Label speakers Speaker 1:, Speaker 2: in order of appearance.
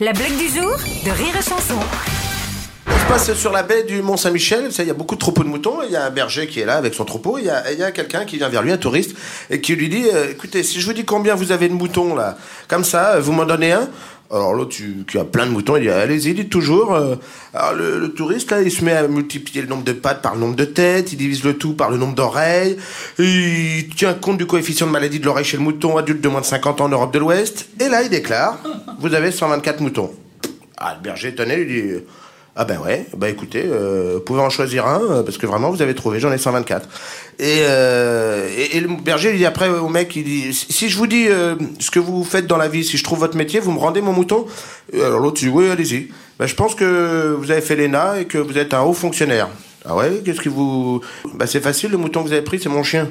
Speaker 1: La blague du jour de Rire et Chanson.
Speaker 2: Ça se passe sur la baie du Mont Saint-Michel. Vous savez, Il y a beaucoup de troupeaux de moutons. Il y a un berger qui est là avec son troupeau. Il y a, quelqu'un qui vient vers lui, un touriste, et qui lui dit euh, Écoutez, si je vous dis combien vous avez de moutons là, comme ça, vous m'en donnez un? Alors l'autre, qui a plein de moutons, il dit allez-y, dites toujours. euh. alors le, le touriste là, il se met à multiplier le nombre de pattes par le nombre de têtes, il divise le tout par le nombre d'oreilles, il tient compte du coefficient de maladie de l'oreille chez le mouton adulte de moins de 50 ans en Europe de l'Ouest, et là il déclare vous avez 124 moutons. Ah, le berger étonné lui dit Ah ben ouais, bah écoutez, euh, vous pouvez en choisir un, euh, parce que vraiment vous avez trouvé, j'en ai 124. Et, euh, le berger il dit après au mec, il dit Si je vous dis euh, ce que vous faites dans la vie, si je trouve votre métier, vous me rendez mon mouton? Alors l'autre dit Oui, allez-y. Ben, je pense que vous avez fait l'ENA et que vous êtes un haut fonctionnaire. Ah ouais, qu'est-ce que vous. Bah c'est facile, le mouton que vous avez pris, c'est mon chien.